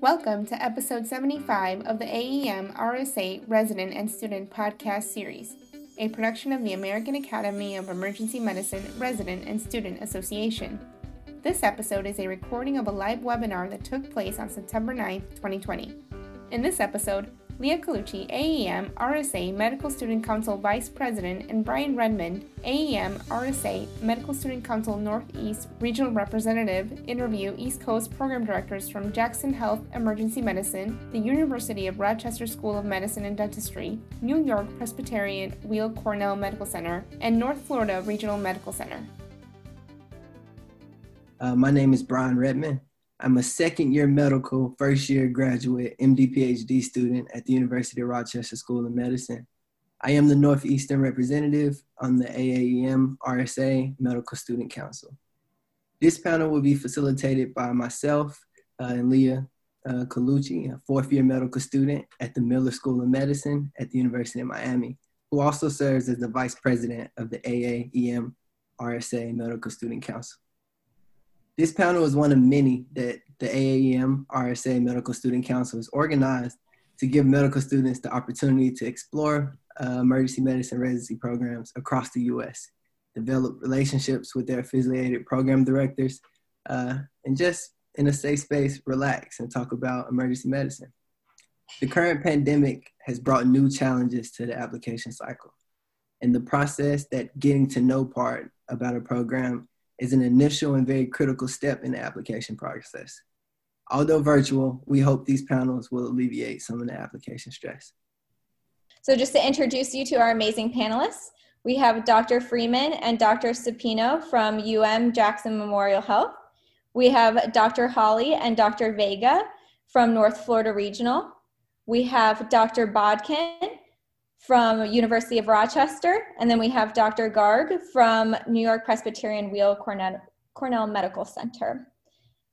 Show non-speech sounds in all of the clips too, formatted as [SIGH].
Welcome to episode 75 of the AEM RSA Resident and Student Podcast Series, a production of the American Academy of Emergency Medicine Resident and Student Association. This episode is a recording of a live webinar that took place on September 9, 2020. In this episode, Leah Colucci, AEM RSA Medical Student Council Vice President, and Brian Redmond, AEM RSA Medical Student Council Northeast Regional Representative, interview East Coast Program Directors from Jackson Health Emergency Medicine, the University of Rochester School of Medicine and Dentistry, New York Presbyterian Weill Cornell Medical Center, and North Florida Regional Medical Center. Uh, my name is Brian Redmond. I'm a second year medical, first year graduate, MD PhD student at the University of Rochester School of Medicine. I am the Northeastern representative on the AAEM RSA Medical Student Council. This panel will be facilitated by myself uh, and Leah uh, Colucci, a fourth year medical student at the Miller School of Medicine at the University of Miami, who also serves as the vice president of the AAEM RSA Medical Student Council. This panel is one of many that the AAEM RSA Medical Student Council has organized to give medical students the opportunity to explore uh, emergency medicine residency programs across the US, develop relationships with their affiliated program directors, uh, and just in a safe space, relax and talk about emergency medicine. The current pandemic has brought new challenges to the application cycle. And the process, that getting to know part about a program, is an initial and very critical step in the application process. Although virtual, we hope these panels will alleviate some of the application stress. So just to introduce you to our amazing panelists, we have Dr. Freeman and Dr. Supino from UM Jackson Memorial Health. We have Dr. Holly and Dr. Vega from North Florida Regional. We have Dr. Bodkin from University of Rochester, and then we have Dr. Garg from New York Presbyterian Weill Cornell, Cornell Medical Center.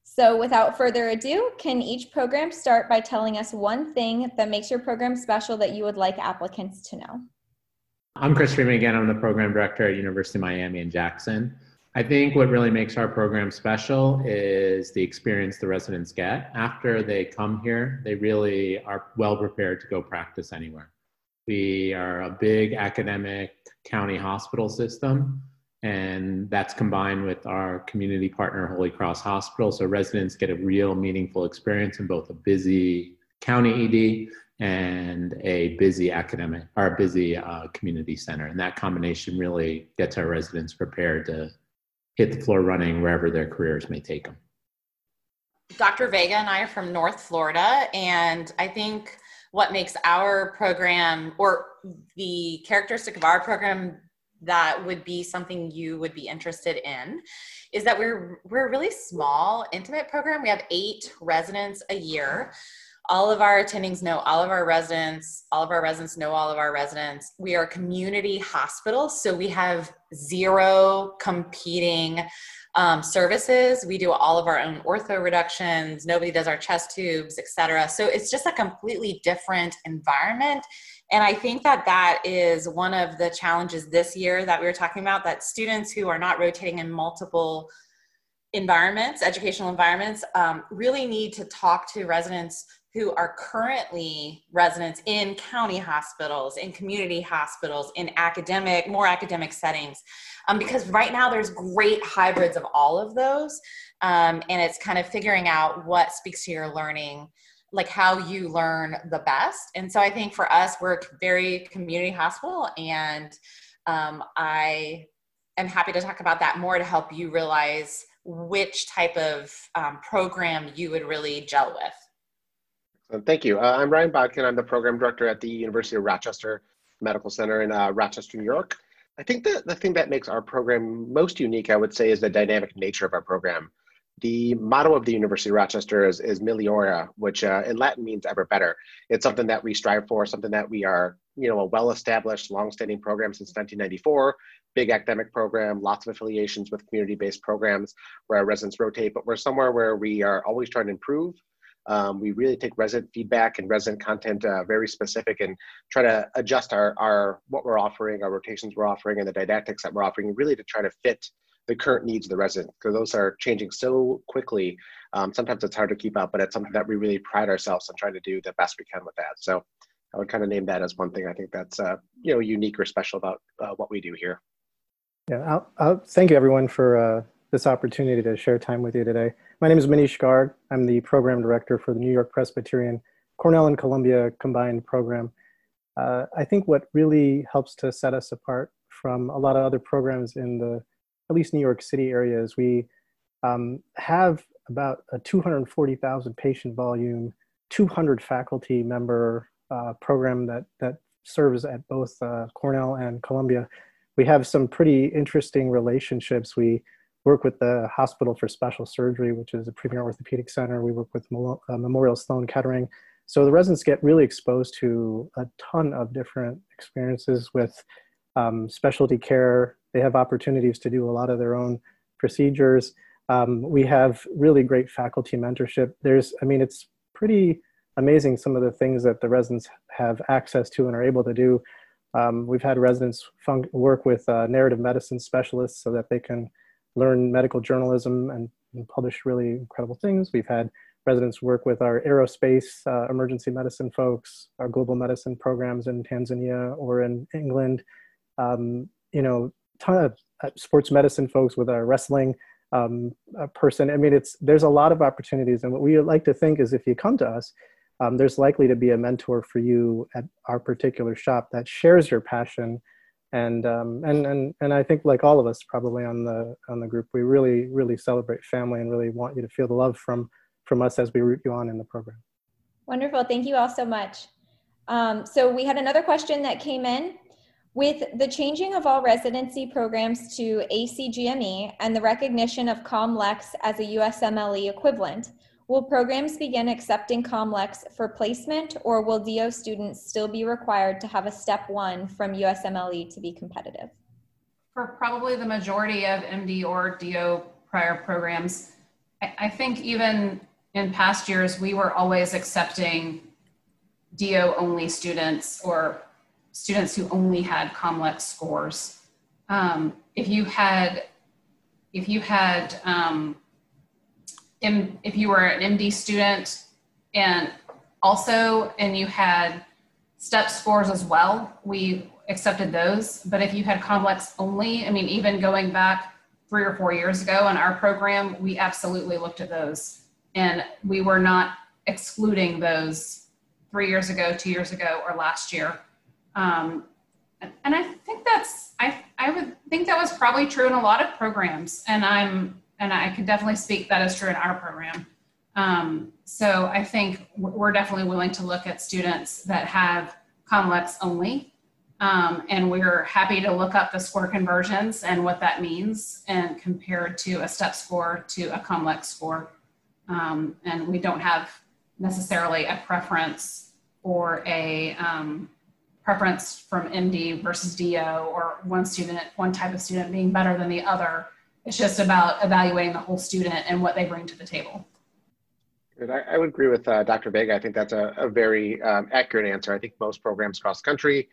So without further ado, can each program start by telling us one thing that makes your program special that you would like applicants to know? I'm Chris Freeman again. I'm the program director at University of Miami in Jackson. I think what really makes our program special is the experience the residents get. After they come here, they really are well prepared to go practice anywhere. We are a big academic county hospital system, and that's combined with our community partner, Holy Cross Hospital. So residents get a real meaningful experience in both a busy county ED and a busy academic or a busy uh, community center. And that combination really gets our residents prepared to hit the floor running wherever their careers may take them. Dr. Vega and I are from North Florida, and I think what makes our program or the characteristic of our program that would be something you would be interested in is that we're we're a really small intimate program. We have eight residents a year all of our attendings know all of our residents all of our residents know all of our residents we are a community hospital so we have zero competing um, services. We do all of our own ortho reductions. Nobody does our chest tubes, etc. So it's just a completely different environment. And I think that that is one of the challenges this year that we were talking about that students who are not rotating in multiple environments, educational environments, um, really need to talk to residents who are currently residents in county hospitals, in community hospitals, in academic, more academic settings. Um, because right now there's great hybrids of all of those. Um, and it's kind of figuring out what speaks to your learning, like how you learn the best. And so I think for us, we're very community hospital. And um, I am happy to talk about that more to help you realize which type of um, program you would really gel with. Thank you. Uh, I'm Ryan Bodkin. I'm the program director at the University of Rochester Medical Center in uh, Rochester, New York. I think that the thing that makes our program most unique, I would say, is the dynamic nature of our program. The motto of the University of Rochester is, is Meliora, which uh, in Latin means ever better. It's something that we strive for, something that we are, you know, a well-established, long-standing program since 1994, big academic program, lots of affiliations with community-based programs where our residents rotate, but we're somewhere where we are always trying to improve um, we really take resident feedback and resident content uh, very specific and try to adjust our, our what we're offering, our rotations we're offering, and the didactics that we're offering, really to try to fit the current needs of the resident because those are changing so quickly. Um, sometimes it's hard to keep up, but it's something that we really pride ourselves on trying to do the best we can with that. So I would kind of name that as one thing I think that's uh, you know unique or special about uh, what we do here. Yeah, I'll, I'll, thank you everyone for uh, this opportunity to share time with you today. My name is Manish Garg. I'm the program director for the New York Presbyterian Cornell and Columbia combined program. Uh, I think what really helps to set us apart from a lot of other programs in the at least New York City area is we um, have about a 240,000 patient volume, 200 faculty member uh, program that that serves at both uh, Cornell and Columbia. We have some pretty interesting relationships. We work with the Hospital for Special Surgery, which is a premier orthopedic center. We work with uh, Memorial Sloan Kettering. So the residents get really exposed to a ton of different experiences with um, specialty care. They have opportunities to do a lot of their own procedures. Um, we have really great faculty mentorship. There's, I mean, it's pretty amazing some of the things that the residents have access to and are able to do. Um, we've had residents work with uh, narrative medicine specialists so that they can learn medical journalism and, and, publish really incredible things. We've had residents work with our aerospace uh, emergency medicine folks, our global medicine programs in Tanzania or in England. Um, you know, ton of uh, sports medicine folks with our wrestling um, person. I mean, it's there's a lot of opportunities, and what we like to think is if you come to us, um, there's likely to be a mentor for you at our particular shop that shares your passion and um, and and and I think like all of us probably on the on the group we really really celebrate family and really want you to feel the love from from us as we root you on in the program. Wonderful, thank you all so much. Um, so we had another question that came in. With the changing of all residency programs to ACGME and the recognition of COMLEX as a USMLE equivalent, Will programs begin accepting COMLEX for placement, or will DO students still be required to have a step one from USMLE to be competitive? For probably the majority of MD or DO prior programs, I, think even in past years, we were always accepting DO only students or students who only had COMLEX scores. Um, if you had, if you had um, if you were an MD student and also, and you had step scores as well, we accepted those. But if you had COMLEX only, I mean, even going back three or four years ago in our program, we absolutely looked at those. And we were not excluding those three years ago, two years ago, or last year. Um, and I think that's, I, I would think that was probably true in a lot of programs. And I'm and I can definitely speak that is true in our program. Um, so I think we're definitely willing to look at students that have COMLEX only. Um, and we're happy to look up the score conversions and what that means and compare it to a step score to a COMLEX score. Um, and we don't have necessarily a preference or a um, preference from MD versus DO or one student, one type of student being better than the other it's just about evaluating the whole student and what they bring to the table. Good. I, I would agree with uh, Dr. Vega. I think that's a, a very um, accurate answer. I think most programs across the country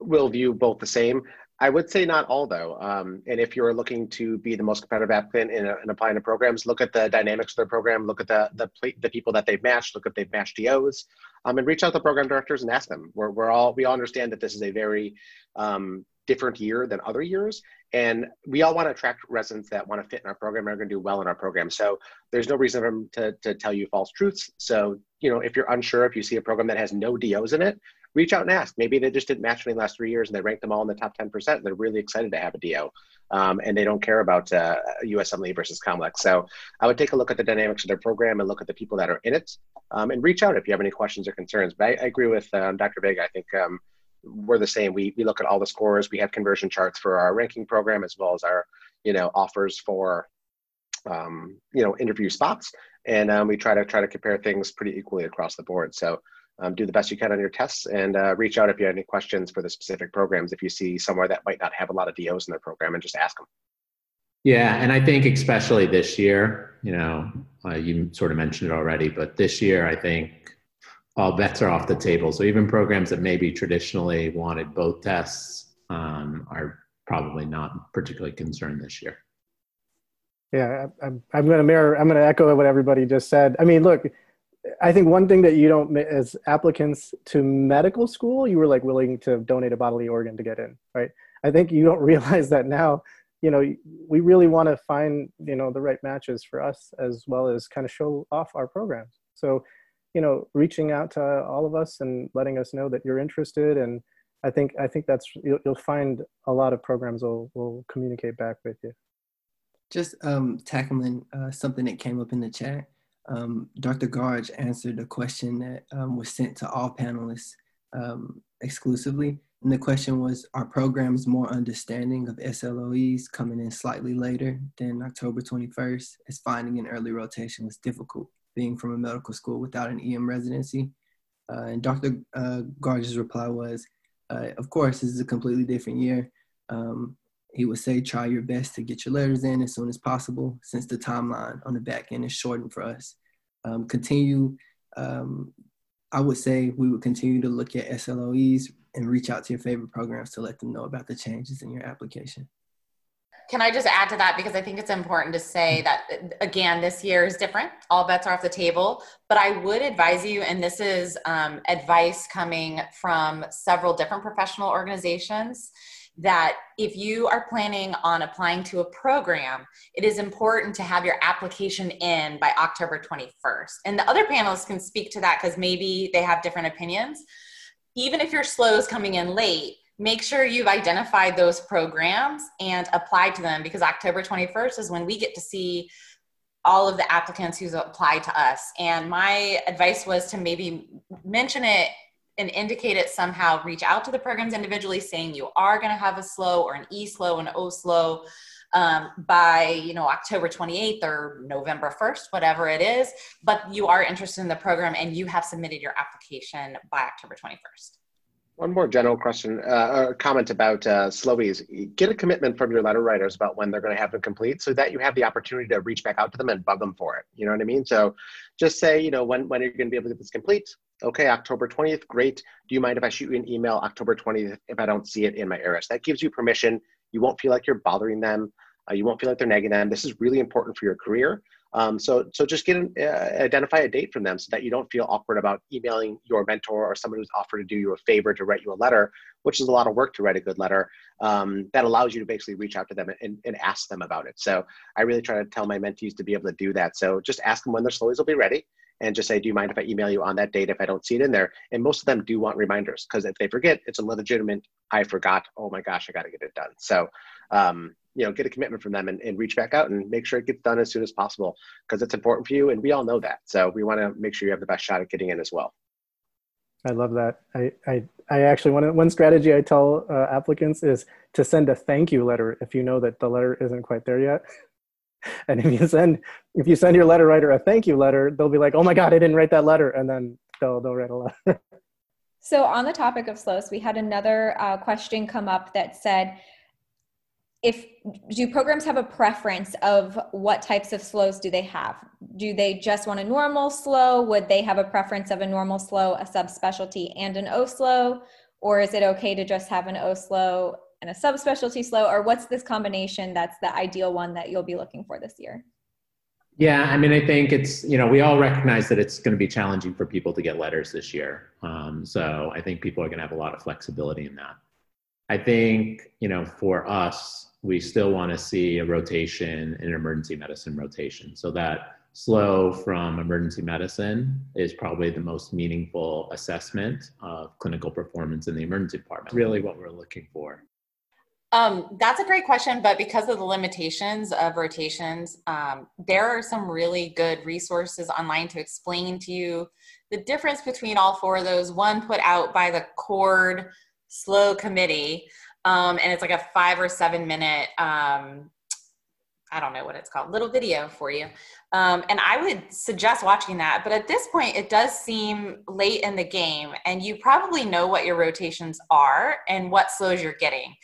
will view both the same. I would say not all though. Um, and if you're looking to be the most competitive applicant in, in, applying to programs, look at the dynamics of their program, look at the the, the people that they've matched, look at they've matched DOs, um, and reach out to program directors and ask them. We're, we're all we all understand that this is a very um, different year than other years, and we all want to attract residents that want to fit in our program and are going to do well in our program. So there's no reason for them to, to tell you false truths. So, you know, if you're unsure, if you see a program that has no DOs in it, reach out and ask. Maybe they just didn't match in the last three years and they ranked them all in the top 10%. They're really excited to have a DO um, and they don't care about uh, USMLE versus COMLEX. So I would take a look at the dynamics of their program and look at the people that are in it um, and reach out if you have any questions or concerns. But I, I agree with um, Dr. Vega. I think um, we're the same. We, we look at all the scores. We have conversion charts for our ranking program as well as our, you know, offers for, um, you know, interview spots. And um, we try to try to compare things pretty equally across the board. So um, do the best you can on your tests and uh, reach out if you have any questions for the specific programs. If you see somewhere that might not have a lot of DOs in their program and just ask them. Yeah, and I think especially this year, you know, uh, you sort of mentioned it already, but this year I think all bets are off the table. So even programs that maybe traditionally wanted both tests um, are probably not particularly concerned this year. Yeah, I'm, I'm going to mirror, I'm going to echo what everybody just said. I mean, look, I think one thing that you don't, as applicants to medical school, you were like willing to donate a bodily organ to get in, right? I think you don't [LAUGHS] realize that now. You know, we really want to find you know the right matches for us as well as kind of show off our programs. So, you know, reaching out to all of us and letting us know that you're interested, and I think I think that's you'll, you'll find a lot of programs will will communicate back with you. Just um, tackling uh, something that came up in the chat. Um, Dr. Garg answered a question that um, was sent to all panelists um, exclusively. And the question was, are programs more understanding of SLOEs coming in slightly later than October 21st as finding an early rotation was difficult, being from a medical school without an EM residency? Uh, and Dr. Uh, Garg's reply was, uh, of course, this is a completely different year. Um, he would say, try your best to get your letters in as soon as possible, since the timeline on the back end is shortened for us. Um, continue, um, I would say we would continue to look at SLOEs and reach out to your favorite programs to let them know about the changes in your application. Can I just add to that because I think it's important to say that again, this year is different. All bets are off the table. But I would advise you, and this is um, advice coming from several different professional organizations that if you are planning on applying to a program, it is important to have your application in by October 21st. And the other panelists can speak to that because maybe they have different opinions. Even if your SLOE is coming in late, make sure you've identified those programs and applied to them because October 21st is when we get to see all of the applicants who's applied to us. And my advice was to maybe mention it and indicate it somehow, reach out to the programs individually saying you are going to have a SLOE or an E SLOE, and O SLOE um, by you know October 28th or November 1st, whatever it is. But you are interested in the program and you have submitted your application by October 21st. One more general question uh, or comment about uh, SLOEs. Get a commitment from your letter writers about when they're going to have them complete so that you have the opportunity to reach back out to them and bug them for it. You know what I mean? So just say, you know, when, when are you going to be able to get this complete? Okay, October 20th, great. Do you mind if I shoot you an email October 20th if I don't see it in my ERAS? That gives you permission. You won't feel like you're bothering them. Uh, you won't feel like they're nagging them. This is really important for your career. Um, so, so just get an, uh, identify a date from them so that you don't feel awkward about emailing your mentor or someone who's offered to do you a favor to write you a letter, which is a lot of work to write a good letter. Um, that allows you to basically reach out to them and, and ask them about it. So I really try to tell my mentees to be able to do that. So just ask them when their SLOEs will be ready and just say, do you mind if I email you on that date if I don't see it in there? And most of them do want reminders because if they forget, it's a legitimate, I forgot, oh my gosh, I got to get it done. So um, you know get a commitment from them and, and reach back out and make sure it gets done as soon as possible because it's important for you and we all know that. So we want to make sure you have the best shot at getting in as well. I love that. I i, I actually one, one strategy i tell uh, applicants is to send a thank you letter if you know that the letter isn't quite there yet [LAUGHS] and if you send if you send your letter writer a thank you letter they'll be like oh my god i didn't write that letter. And then they'll they'll write a letter. [LAUGHS] So on the topic of SLOEs we had another uh, question come up that said if do programs have a preference of what types of SLOEs do they have? Do they just want a normal SLOE? Would they have a preference of a normal SLOE a subspecialty and an o SLOE? Or is it okay to just have an o SLOE and a subspecialty SLOE, or what's this combination that's the ideal one that you'll be looking for this year yeah i mean i think it's you know we all recognize that it's going to be challenging for people to get letters this year um, so i think people are going to have a lot of flexibility in that i think you know for us we still want to see a rotation in emergency medicine rotation. So that SLOE from emergency medicine is probably the most meaningful assessment of clinical performance in the emergency department. Really what we're looking for. Um, that's a great question, but because of the limitations of rotations, um, there are some really good resources online to explain to you the difference between all four of those. One put out by the CORD SLOE committee, um, and it's like a five or seven minute um, I don't know what it's called, little video for you. Um, and I would suggest watching that. But at this point, it does seem late in the game, and you probably know what your rotations are and what SLOEs you're getting.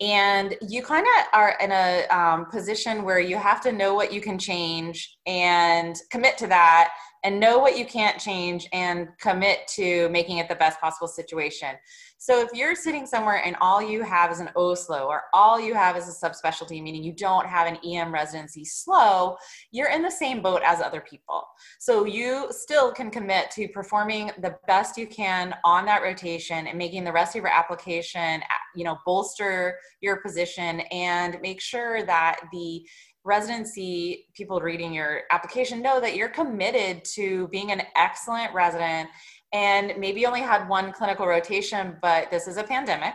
And you kind of are in a um, position where you have to know what you can change and commit to that and know what you can't change and commit to making it the best possible situation. So if you're sitting somewhere and all you have is an OSLO or all you have is a subspecialty, meaning you don't have an EM residency SLOE, you're in the same boat as other people. So you still can commit to performing the best you can on that rotation and making the rest of your application, you know, bolster your position and make sure that the residency people reading your application know that you're committed to being an excellent resident and maybe you only had one clinical rotation, but this is a pandemic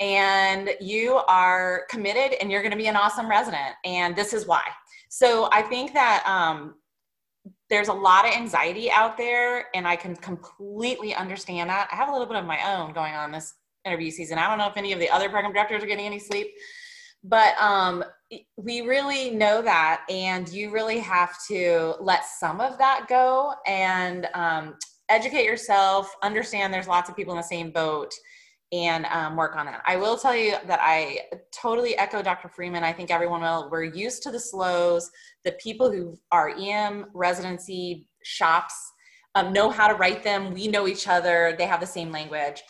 and you are committed and you're going to be an awesome resident. And this is why. So I think that um, there's a lot of anxiety out there, and I can completely understand that. I have a little bit of my own going on this interview season. I don't know if any of the other program directors are getting any sleep, but um, we really know that, and you really have to let some of that go and um, educate yourself, understand there's lots of people in the same boat, and um, work on that. I will tell you that I totally echo Dr. Freeman. I think everyone will. We're used to the SLOEs The people who are EM residency shops um, know how to write them. We know each other. They have the same language.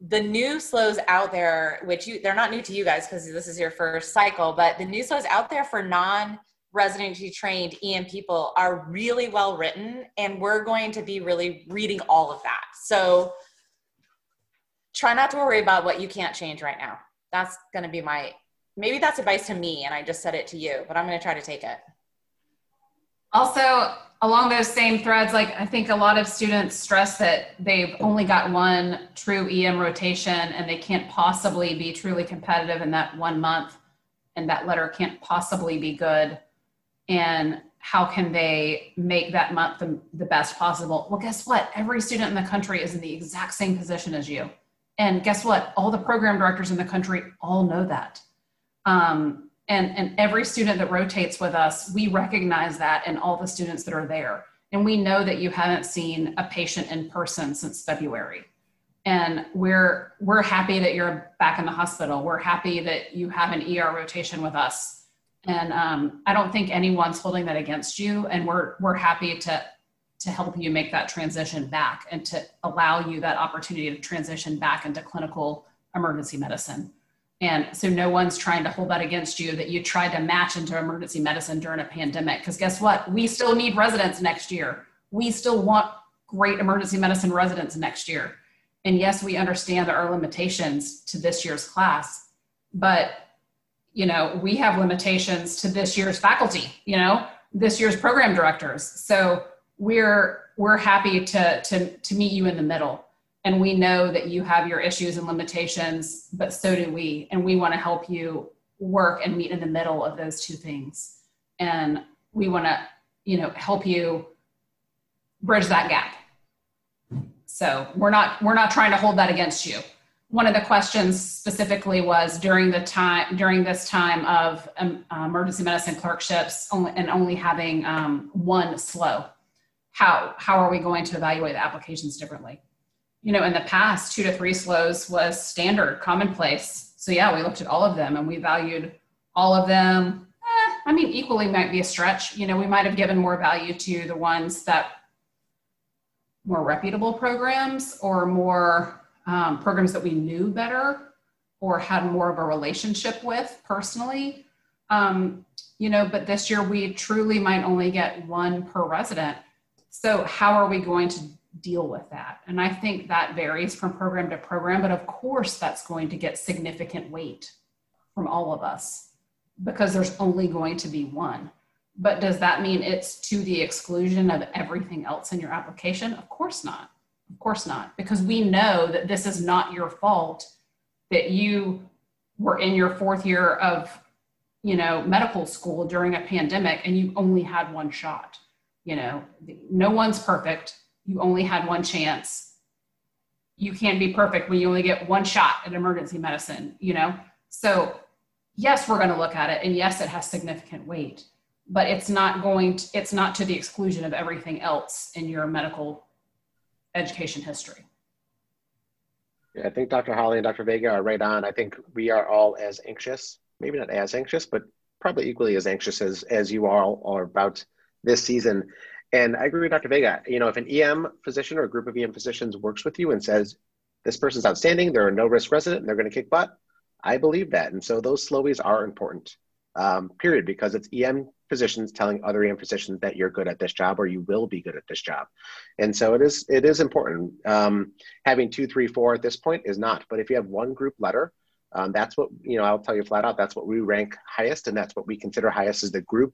The new SLOEs out there, which you, they're not new to you guys because this is your first cycle, but the new SLOEs out there for non residency trained EM people are really well written, and we're going to be really reading all of that. So try not to worry about what you can't change right now. That's going to be my maybe that's advice to me, and I just said it to you, but I'm going to try to take it. Also, along those same threads, like I think a lot of students stress that they've only got one true EM rotation and they can't possibly be truly competitive in that one month, and that letter can't possibly be good. And how can they make that month the, the best possible? Well guess what? Every student in the country is in the exact same position as you. And guess what? All the program directors in the country all know that. Um, and, and every student that rotates with us we recognize that in all the students that are there and we know that you haven't seen a patient in person since february and we're we're happy that you're back in the hospital we're happy that you have an er rotation with us and um, I don't think anyone's holding that against you. And we're we're happy to to help you make that transition back and to allow you that opportunity to transition back into clinical emergency medicine. And so no one's trying to hold that against you that you tried to match into emergency medicine during a pandemic. Because guess what? We still need residents next year. We still want great emergency medicine residents next year. And yes, we understand there are limitations to this year's class, but you know, we have limitations to this year's faculty, you know, this year's program directors. So we're we're happy to to to meet you in the middle. And we know that you have your issues and limitations, but so do we. And we want to help you work and meet in the middle of those two things. And we want to, you know, help you bridge that gap. So we're not we're not trying to hold that against you one of the questions specifically was during the time during this time of um, emergency medicine clerkships only, and only having um, one SLOE. how how are we going to evaluate the applications differently you know in the past two to three SLOEs was standard commonplace so yeah we looked at all of them and we valued all of them eh, i mean equally might be a stretch you know we might have given more value to the ones that more reputable programs or more um, programs that we knew better or had more of a relationship with personally. Um, you know, but this year we truly might only get one per resident. So, how are we going to deal with that? And I think that varies from program to program, but of course, that's going to get significant weight from all of us because there's only going to be one. But does that mean it's to the exclusion of everything else in your application? Of course not. Of course not, because we know that this is not your fault that you were in your fourth year of, you know, medical school during a pandemic and you only had one shot. You know, no one's perfect. You only had one chance. You can't be perfect when you only get one shot at emergency medicine, you know? So, yes, we're going to look at it. And yes, it has significant weight, but it's not going to, it's not to the exclusion of everything else in your medical education history. Yeah, I think Dr. Holly and Dr. Vega are right on. I think we are all as anxious, maybe not as anxious, but probably equally as anxious as, as you all are about this season. And I agree with Dr. Vega. You know, if an EM physician or a group of EM physicians works with you and says, this person's outstanding, they're a no risk resident, and they're going to kick butt, I believe that. And so those slowies are important, um, period, because it's EM physicians telling other EM physicians that you're good at this job or you will be good at this job. And so it is, it is important. Um, having two, three, four at this point is not. But if you have one group letter, um, that's what, you know, I'll tell you flat out, that's what we rank highest. And that's what we consider highest is the group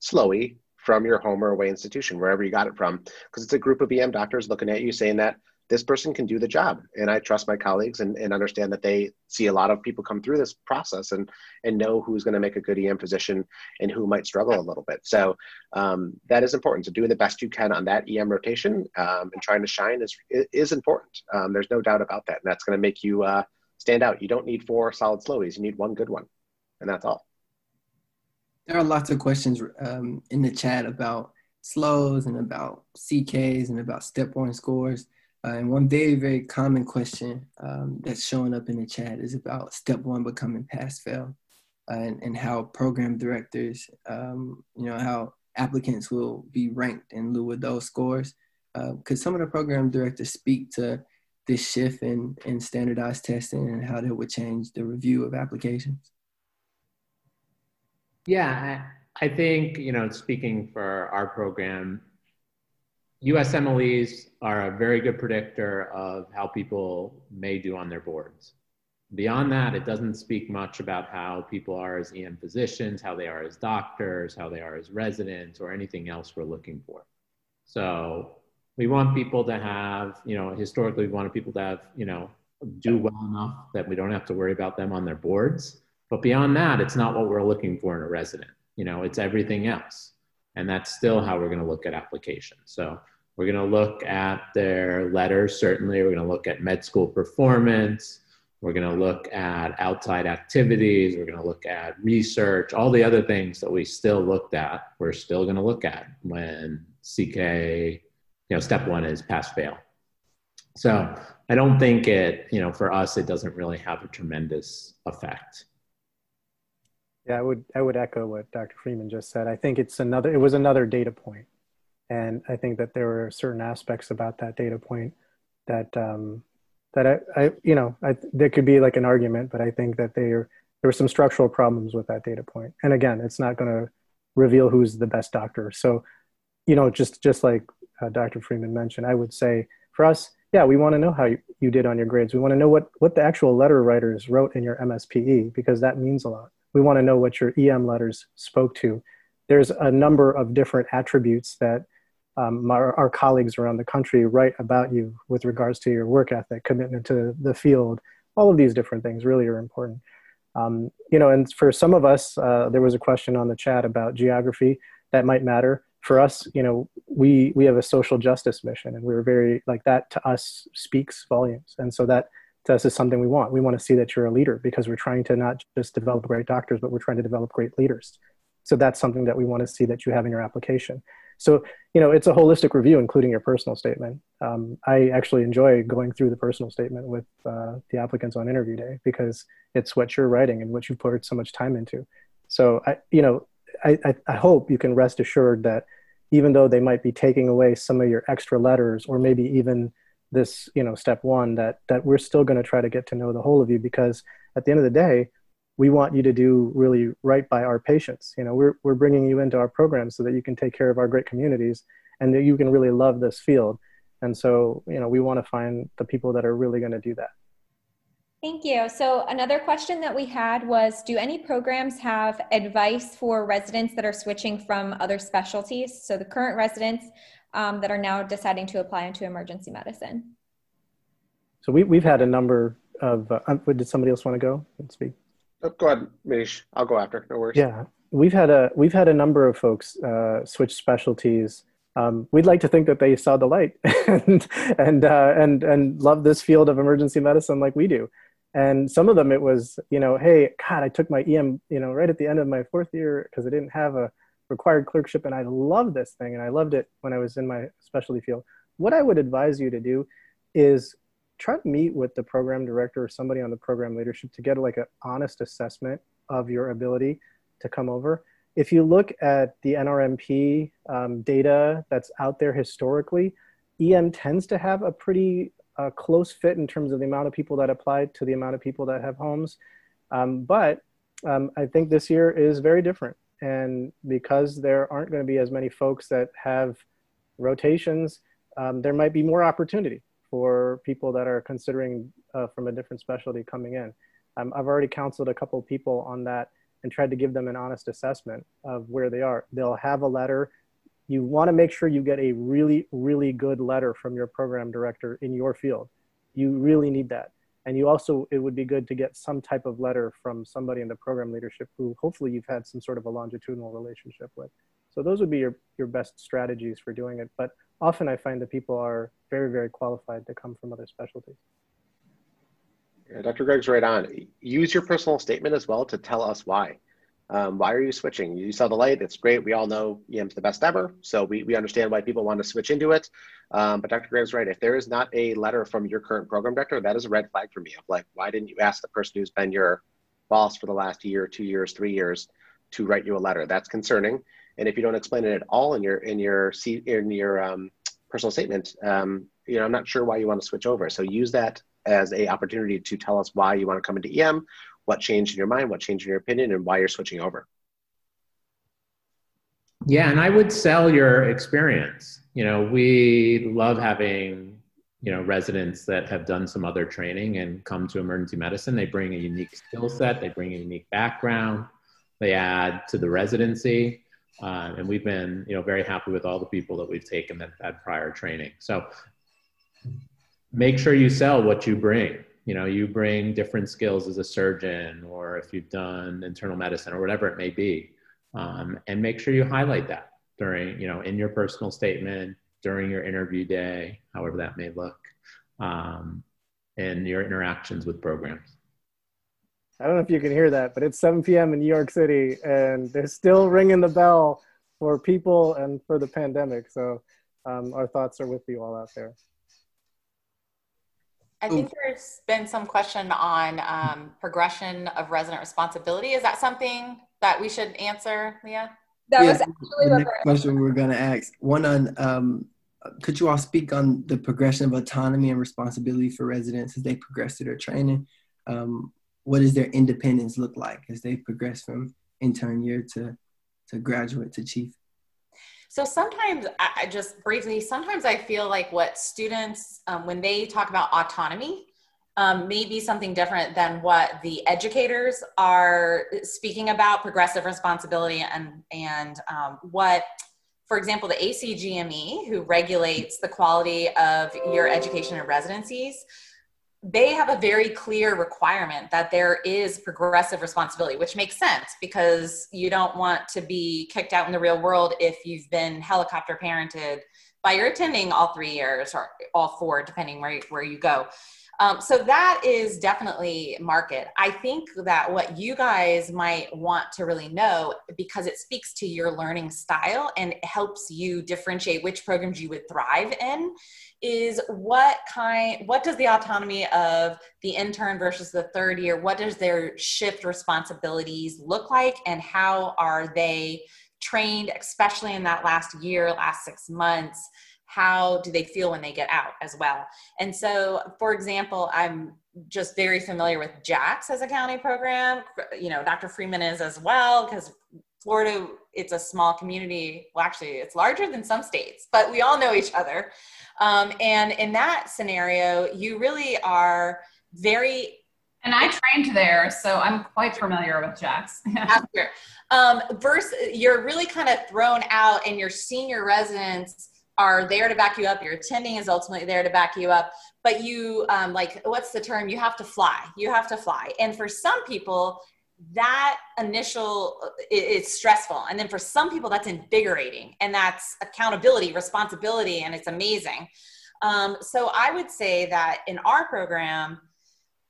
slowy from your home or away institution, wherever you got it from. Because it's a group of EM doctors looking at you saying that this person can do the job. And i trust my colleagues and, and understand that they see a lot of people come through this process and and know who's going to make a good em physician and who might struggle a little bit. So um, that is important. So doing the best you can on that em rotation um, and trying to shine is is important. Um, there's no doubt about that. And that's going to make you uh, stand out. You don't need four solid slowies. You need one good one. And that's all there are lots of questions um, in the chat about SLOEs and about ck's and about step one scores uh, and one very, very common question um, that's showing up in the chat is about step one becoming pass fail uh, and, and how program directors, um, you know, how applicants will be ranked in lieu of those scores. Because uh, some of the program directors speak to this shift in, in standardized testing and how that would change the review of applications. Yeah, I think, you know, speaking for our program, USMLEs are a very good predictor of how people may do on their boards. Beyond that, it doesn't speak much about how people are as EM physicians, how they are as doctors, how they are as residents, or anything else we're looking for. So we want people to have, you know, historically we wanted people to have, you know, do well enough that we don't have to worry about them on their boards. But beyond that, it's not what we're looking for in a resident. You know, it's everything else. And that's still how we're going to look at applications. So we're going to look at their letters, certainly. We're going to look at med school performance. We're going to look at outside activities. We're going to look at research, all the other things that we still looked at, we're still going to look at when CK, you know, step one is pass fail. So I don't think it, you know, for us, it doesn't really have a tremendous effect. Yeah, I would I would echo what Dr. Freeman just said. I think it's another it was another data point, and I think that there were certain aspects about that data point that um, that I, I you know I, there could be like an argument, but I think that there there were some structural problems with that data point. And again, it's not going to reveal who's the best doctor. So, you know, just just like uh, Dr. Freeman mentioned, I would say for us, yeah, we want to know how you, you did on your grades. We want to know what what the actual letter writers wrote in your MSPE because that means a lot we want to know what your EM letters spoke to. There's a number of different attributes that um, our, our, colleagues around the country write about you with regards to your work ethic, commitment to the field. All of these different things really are important. Um, you know, and for some of us, uh, there was a question on the chat about geography that might matter. For us, you know, we we have a social justice mission, and we're very like that. To us, speaks volumes, and so that this is something we want. We want to see that you're a leader because we're trying to not just develop great doctors, but we're trying to develop great leaders. So that's something that we want to see that you have in your application. So, you know, it's a holistic review, including your personal statement. Um, I actually enjoy going through the personal statement with uh, the applicants on interview day because it's what you're writing and what you've poured so much time into. So, I, you know, I, I, I hope you can rest assured that even though they might be taking away some of your extra letters or maybe even this you know step one that that we're still going to try to get to know the whole of you because at the end of the day we want you to do really right by our patients you know we're, we're bringing you into our program so that you can take care of our great communities and that you can really love this field and so you know we want to find the people that are really going to do that Thank you. So another question that we had was, do any programs have advice for residents that are switching from other specialties? So the current residents um, that are now deciding to apply into emergency medicine? So we, we've had a number of, uh, um, did somebody else want to go and speak? Oh, go ahead, Mish. I'll go after. No worries. Yeah, we've had a we've had a number of folks uh, switch specialties. Um, we'd like to think that they saw the light [LAUGHS] and and uh, and and love this field of emergency medicine like we do. And some of them, it was you know, hey, God, I took my EM, you know, right at the end of my fourth year because I didn't have a required clerkship and I love this thing and I loved it when I was in my specialty field. What I would advise you to do is try to meet with the program director or somebody on the program leadership to get like an honest assessment of your ability to come over if you look at the NRMP um, data that's out there historically, EM tends to have a pretty uh, close fit in terms of the amount of people that apply to the amount of people that have homes. Um, but um, I think this year is very different. And because there aren't going to be as many folks that have rotations, um, there might be more opportunity for people that are considering uh, from a different specialty coming in. Um, I've already counseled a couple people on that and tried to give them an honest assessment of where they are. They'll have a letter. You want to make sure you get a really, really good letter from your program director in your field. You really need that. And you also, it would be good to get some type of letter from somebody in the program leadership who hopefully you've had some sort of a longitudinal relationship with. So those would be your, your best strategies for doing it. But often I find that people are very, very qualified to come from other specialties. Yeah, Dr. Garg's right on. Use your personal statement as well to tell us why. Um, why are you switching? You saw the light. It's great. We all know EM's the best ever. So we, we understand why people want to switch into it. Um, but Dr. Garg's right. If there is not a letter from your current program director, that is a red flag for me of like, why didn't you ask the person who's been your boss for the last year, two years, three years to write you a letter? That's concerning. And if you don't explain it at all in your, in your, in your um, personal statement, um, you know, I'm not sure why you want to switch over. So use that as a opportunity to tell us why you want to come into EM, what changed in your mind, what changed in your opinion, and why you're switching over. Yeah, and I would sell your experience. You know, we love having, you know, residents that have done some other training and come to emergency medicine. They bring a unique skill set, they bring a unique background, they add to the residency. Uh, and we've been, you know, very happy with all the people that we've taken that had prior training. So make sure you sell what you bring. You know, you bring different skills as a surgeon, or if you've done internal medicine, or whatever it may be, um, and make sure you highlight that during, you know, in your personal statement, during your interview day, however that may look, um, and your interactions with programs. I don't know if you can hear that, but it's 7 p.m. in New York City, and they're still ringing the bell for people and for the pandemic. So um, our thoughts are with you all out there. I think there's been some question on um, progression of resident responsibility. Is that something that we should answer, Leah? That yeah, was actually the next question we we're going to ask. One on, um, could you all speak on the progression of autonomy and responsibility for residents as they progress through their training? Um, what does their independence look like as they progress from intern year to, to graduate to chief? So sometimes, I just briefly, sometimes I feel like what students, um, when they talk about autonomy, um, may be something different than what the educators are speaking about progressive responsibility and and um, what for example the acgme who regulates the quality of your education and residencies they have a very clear requirement that there is progressive responsibility, which makes sense because you don't want to be kicked out in the real world if you've been helicopter parented by your attending all three years or all four, depending where, where you go. Um, so that is definitely market. I think that what you guys might want to really know, because it speaks to your learning style and helps you differentiate which programs you would thrive in, is what kind, what does the autonomy of the intern versus the third year, what does their shift responsibilities look like, and how are they trained, especially in that last year, last six months? How do they feel when they get out as well? And so for example i'm just very familiar with jax as a county program you know dr freeman is as well because florida it's a small community. Well actually it's larger than some states but we all know each other. Um, and in that scenario you really are very and I trained there, so I'm quite familiar with Jax. [LAUGHS] um, versus, you're really kind of thrown out, and your senior residents are there to back you up. Your attending is ultimately there to back you up. But you, um, like, what's the term? You have to fly. You have to fly. And for some people, that initial it's stressful and then for some people that's invigorating and that's accountability responsibility and it's amazing um, so i would say that in our program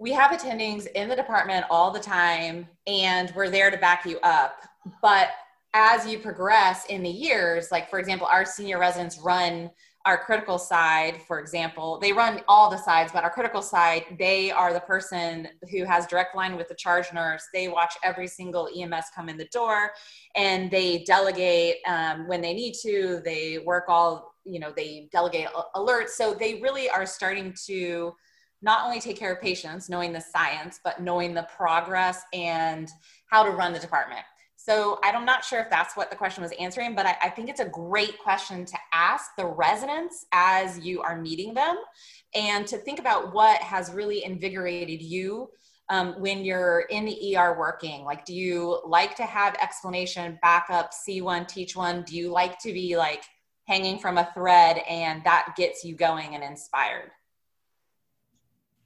we have attendings in the department all the time and we're there to back you up but as you progress in the years, like for example, our senior residents run our critical side, for example, they run all the sides, but our critical side, they are the person who has direct line with the charge nurse. They watch every single EMS come in the door and they delegate um, when they need to. They work all, you know, they delegate alerts. So they really are starting to not only take care of patients, knowing the science, but knowing the progress and how to run the department. So I'm not sure if that's what the question was answering, but I, I, think it's a great question to ask the residents as you are meeting them and to think about what has really invigorated you um, when you're in the ER working. Like, do you like to have explanation, backup, see one, teach one? Do you like to be like hanging from a thread and that gets you going and inspired?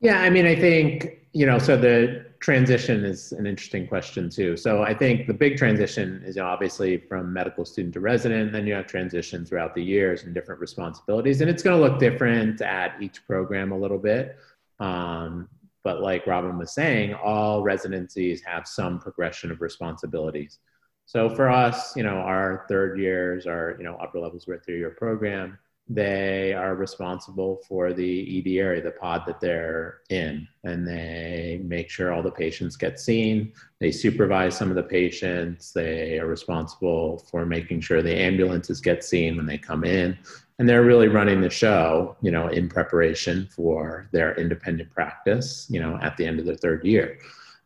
Yeah, I mean, I think, you know, so the transition is an interesting question too. So I think the big transition is obviously from medical student to resident, then you have transition throughout the years and different responsibilities. And it's going to look different at each program a little bit. Um, but like Robin was saying, all residencies have some progression of responsibilities. So for us, you know, our third years, our, you know, upper levels, we're a three-year program they are responsible for the ED area, the pod that they're in, and they make sure all the patients get seen. They supervise some of the patients. They are responsible for making sure the ambulances get seen when they come in. And they're really running the show, you know, in preparation for their independent practice, you know, at the end of their third year.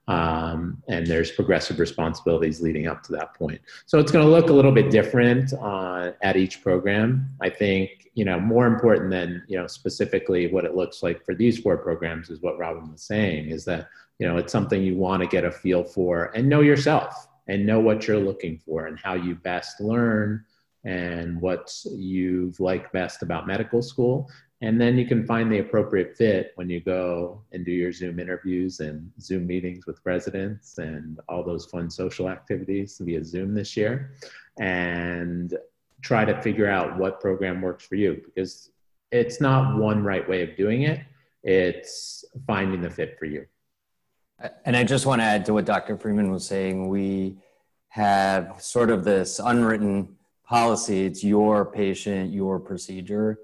Um, and there's progressive responsibilities leading up to that point. So it's going to look a little bit different uh, at each program. I think you know more important than you know specifically what it looks like for these four programs is what Robin was saying is that you know it's something you want to get a feel for and know yourself and know what you're looking for and how you best learn and what you've liked best about medical school and then you can find the appropriate fit when you go and do your Zoom interviews and Zoom meetings with residents and all those fun social activities via Zoom this year. And try to figure out what program works for you because it's not one right way of doing it, it's finding the fit for you. And I just want to add to what Dr. Freeman was saying. We have sort of this unwritten policy it's your patient, your procedure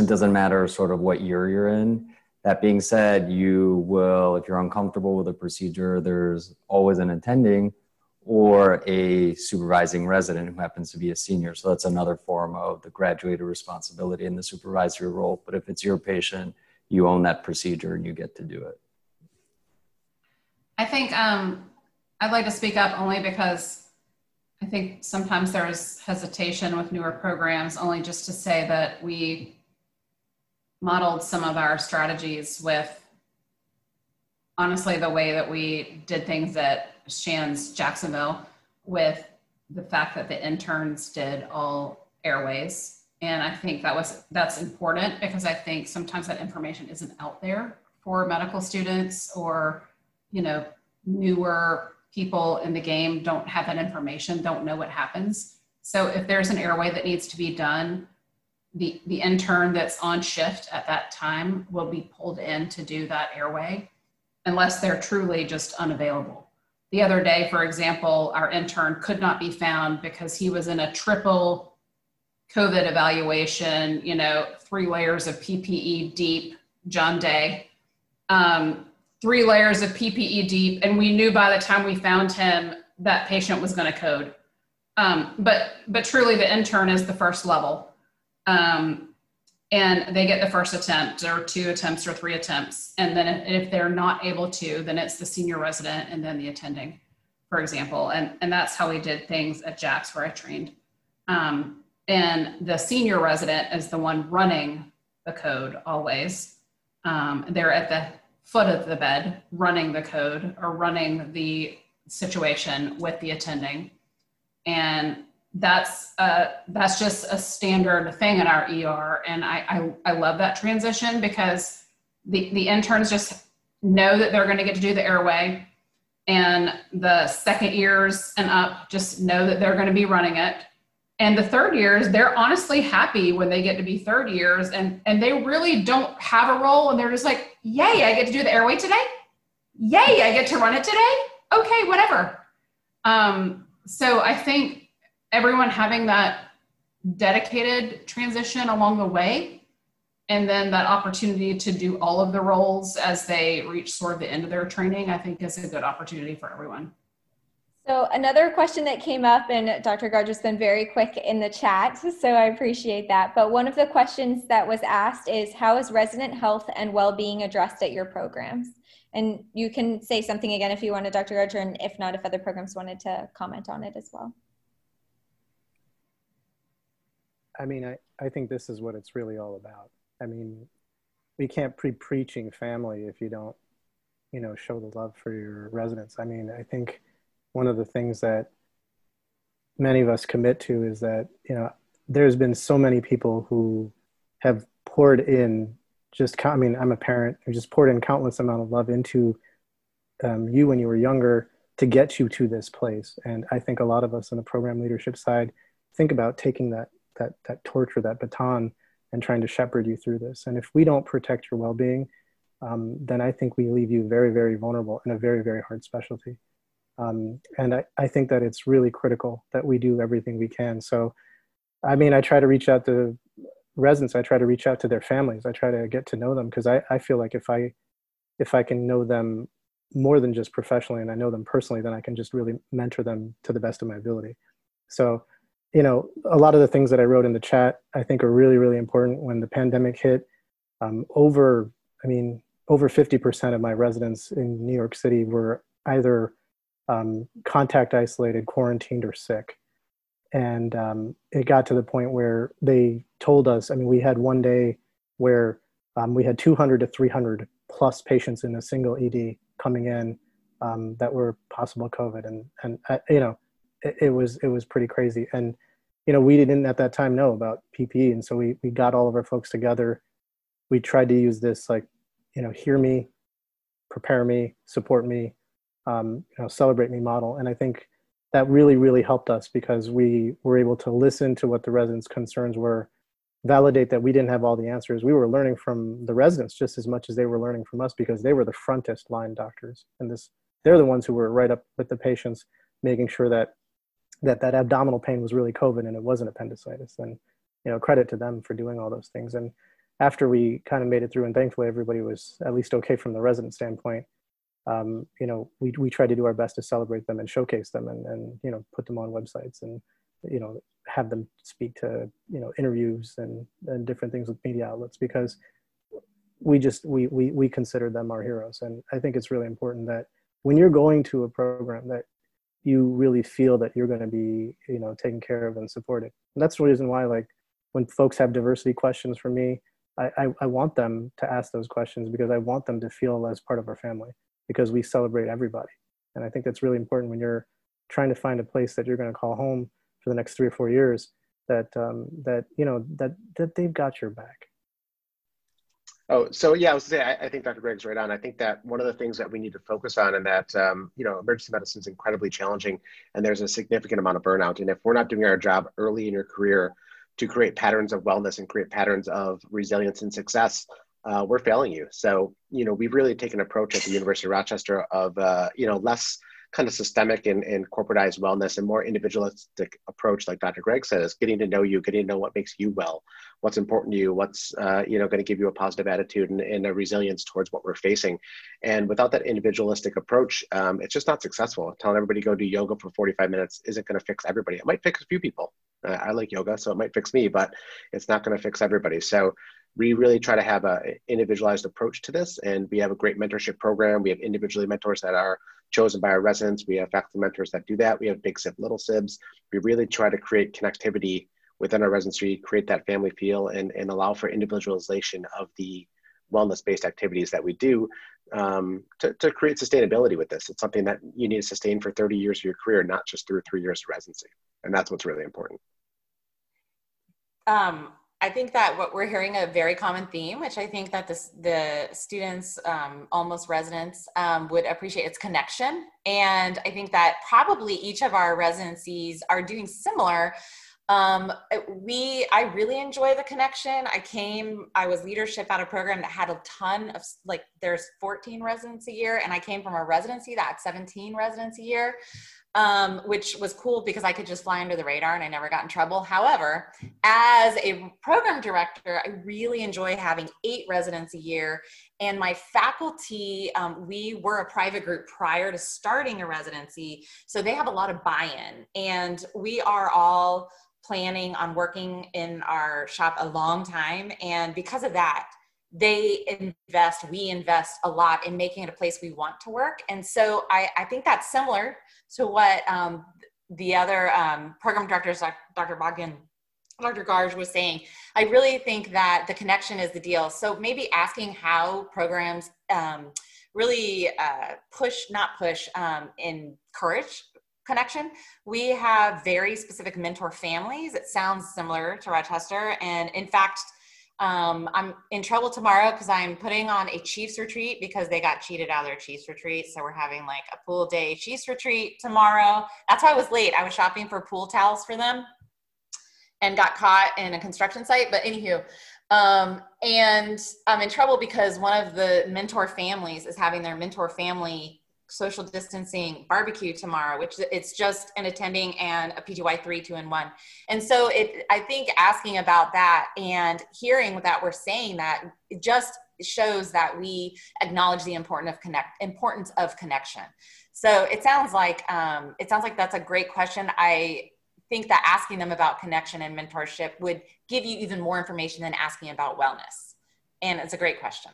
it doesn't matter sort of what year you're in. That being said, you will, if you're uncomfortable with a procedure, there's always an attending or a supervising resident who happens to be a senior. So that's another form of the graduated responsibility in the supervisory role. But if it's your patient, you own that procedure and you get to do it. I think um, I'd like to speak up only because I think sometimes there's hesitation with newer programs, only just to say that we modeled some of our strategies with honestly the way that we did things at Shands Jacksonville with the fact that the interns did all airways. And I think that was that's important because I think sometimes that information isn't out there for medical students or you know newer people in the game don't have that information, don't know what happens. So if there's an airway that needs to be done, the, the intern that's on shift at that time will be pulled in to do that airway unless they're truly just unavailable. The other day, for example, our intern could not be found because he was in a triple COVID evaluation, you know, three layers of PPE deep, John Day, um, three layers of PPE deep. And we knew by the time we found him, that patient was going to code. Um, but, but truly the intern is the first level um, and they get the first attempt or two attempts or three attempts. And then if they're not able to, then it's the senior resident and then the attending, for example. And, and that's how we did things at Jack's where I trained. Um, and the senior resident is the one running the code always. Um, they're at the foot of the bed running the code or running the situation with the attending. And that's uh, that's just a standard thing in our ER, and I, I, I love that transition because the the interns just know that they're going to get to do the airway, and the second years and up just know that they're going to be running it, and the third years they're honestly happy when they get to be third years, and and they really don't have a role, and they're just like, yay, I get to do the airway today, yay, I get to run it today, okay, whatever. Um, so I think everyone having that dedicated transition along the way and then that opportunity to do all of the roles as they reach sort of the end of their training i think is a good opportunity for everyone so another question that came up, and Dr. Gardner's been very quick in the chat, [LAUGHS] so I appreciate that. But one of the questions that was asked is, how is resident health and well-being addressed at your programs? And you can say something again if you wanted, Dr. Gardner, and if not, if other programs wanted to comment on it as well. I mean, I, I think this is what it's really all about. I mean, we can't pre preaching family if you don't, you know, show the love for your residents. I mean, I think one of the things that many of us commit to is that you know there's been so many people who have poured in just i mean i'm a parent who just poured in countless amount of love into um, you when you were younger to get you to this place and i think a lot of us on the program leadership side think about taking that that that or that baton and trying to shepherd you through this and if we don't protect your well-being um, then i think we leave you very very vulnerable in a very very hard specialty um, and I, I think that it's really critical that we do everything we can. So, I mean, I try to reach out to residents. I try to reach out to their families. I try to get to know them because I, I feel like if I, if I can know them more than just professionally and I know them personally, then I can just really mentor them to the best of my ability. So, you know, a lot of the things that I wrote in the chat, I think are really, really important when the pandemic hit. Um, over, I mean, over 50% of my residents in New York City were either um, contact isolated, quarantined, or sick. And um, it got to the point where they told us I mean, we had one day where um, we had 200 to 300 plus patients in a single ED coming in um, that were possible COVID. And, and uh, you know, it, it, was, it was pretty crazy. And, you know, we didn't at that time know about PPE. And so we, we got all of our folks together. We tried to use this, like, you know, hear me, prepare me, support me, um, you know, celebrate me model. And I think that really, really helped us because we were able to listen to what the residents' concerns were, validate that we didn't have all the answers. We were learning from the residents just as much as they were learning from us because they were the frontest line doctors. And this, they're the ones who were right up with the patients, making sure that that that abdominal pain was really COVID and it wasn't appendicitis. And you know, credit to them for doing all those things. And after we kind of made it through, and thankfully everybody was at least okay from the resident standpoint, um, you know, we, we try to do our best to celebrate them and showcase them and, and, you know, put them on websites and, you know, have them speak to, you know, interviews and, and different things with media outlets because we just, we, we, we consider them our heroes. And I think it's really important that when you're going to a program that you really feel that you're going to be, you know, taken care of and supported. And that's the reason why, like, when folks have diversity questions for me, I, I, I want them to ask those questions because I want them to feel as part of our family because we celebrate everybody. And I think that's really important when you're trying to find a place that you're going to call home for the next three or four years that um, that you know that that they've got your back. Oh, so yeah, I was say I, I, think Dr. Garg's right on. I think that one of the things that we need to focus on, and that um, you know, emergency medicine is incredibly challenging, and there's a significant amount of burnout. And if we're not doing our job early in your career to create patterns of wellness and create patterns of resilience and success, uh, we're failing you. So, you know, we've really taken an approach at the University of Rochester of, uh, you know, less kind of systemic and, and corporatized wellness and more individualistic approach, like Dr. Garg says, getting to know you, getting to know what makes you well, what's important to you, what's, uh, you know, going to give you a positive attitude and, and, a resilience towards what we're facing. And without that individualistic approach, um, it's just not successful. Telling everybody go do yoga for 45 minutes isn't going to fix everybody. It might fix a few people. Uh, I like yoga, so it might fix me, but it's not going to fix everybody. So we really try to have a individualized approach to this and we have a great mentorship program we have individually mentors that are chosen by our residents we have faculty mentors that do that we have big sib little sibs we really try to create connectivity within our residency create that family feel and, and allow for individualization of the wellness based activities that we do um, to, to create sustainability with this it's something that you need to sustain for 30 years of your career not just through three years of residency and that's what's really important um, I think that what we're hearing a very common theme, which I think that this, the students, um, almost residents, um, would appreciate its connection. And I think that probably each of our residencies are doing similar. Um, we, I really enjoy the connection. I came, I was leadership at a program that had a ton of like, there's 14 residents a year, and I came from a residency that had 17 residents a year. um, which was cool because I could just fly under the radar and I never got in trouble. However, as a program director, I really enjoy having eight residents a year. And my faculty, um, we were a private group prior to starting a residency. So they have a lot of buy in. And we are all planning on working in our shop a long time. And because of that, they invest, we invest a lot in making it a place we want to work. And so I, I think that's similar to what um, the other um, program directors, Dr. Bodkin, Dr. Garg was saying. I really think that the connection is the deal. So maybe asking how programs um, really uh, push, not push, um, encourage connection. We have very specific mentor families. It sounds similar to Rochester. And in fact, um, I'm in trouble tomorrow because I'm putting on a Chiefs retreat because they got cheated out of their Chiefs retreat. So we're having like a pool day Chiefs retreat tomorrow. That's why I was late. I was shopping for pool towels for them and got caught in a construction site. But anywho, um, and I'm in trouble because one of the mentor families is having their mentor family social distancing barbecue tomorrow, which it's just an attending and a PGY three, two, and one. And so it, I think asking about that and hearing that we're saying that just shows that we acknowledge the importance of connect importance of connection. So it sounds like um, it sounds like that's a great question. I think that asking them about connection and mentorship would give you even more information than asking about wellness. And it's a great question.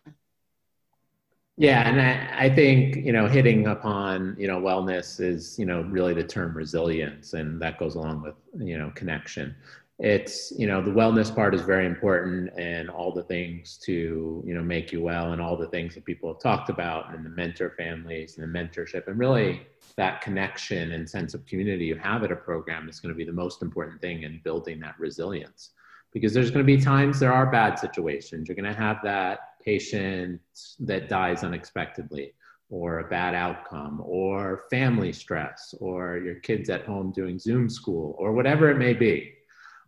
Yeah, and I, I, think you know hitting upon you know wellness is you know really the term resilience, and that goes along with you know connection. It's you know the wellness part is very important, and all the things to you know make you well, and all the things that people have talked about, and the mentor families and the mentorship, and really that connection and sense of community you have at a program is going to be the most important thing in building that resilience because there's going to be times there are bad situations. You're going to have that patient that dies unexpectedly or a bad outcome or family stress or your kids at home doing zoom school or whatever it may be.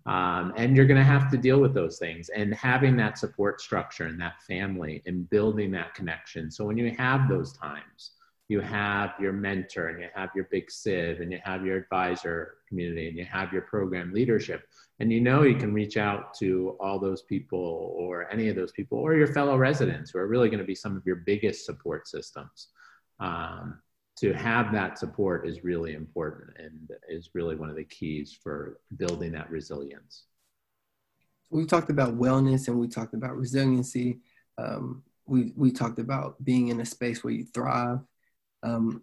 Um, and you're going to have to deal with those things and having that support structure and that family and building that connection. So when you have those times you have your mentor and you have your big civ and you have your advisor community and you have your program leadership. And you know you can reach out to all those people or any of those people or your fellow residents who are really going to be some of your biggest support systems. Um, to have that support is really important and is really one of the keys for building that resilience. We talked about wellness and we talked about resiliency. Um, we, we talked about being in a space where you thrive um,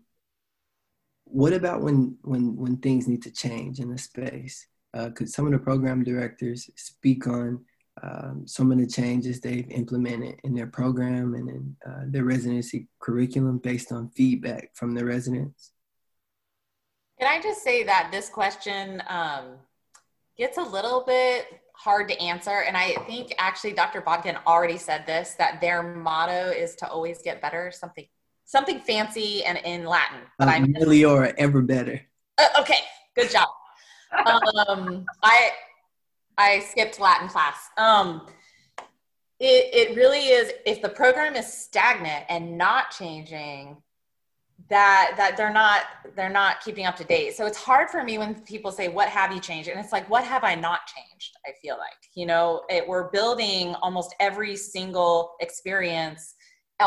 what about when when when things need to change in the space uh, could some of the program directors speak on um, some of the changes they've implemented in their program and in uh, their residency curriculum based on feedback from the residents? Can I just say that this question um, gets a little bit hard to answer. And I think actually Dr. Bodkin already said this, that their motto is to always get better, something something fancy and in Latin. But uh, I'm Meliora, ever better. Uh, okay, good job um, [LAUGHS] I I skipped Latin class. Um, it, it really is if the program is stagnant and not changing that that they're not they're not keeping up to date so it's hard for me when people say what have you changed and it's like what have i not changed i feel like you know it, we're building almost every single experience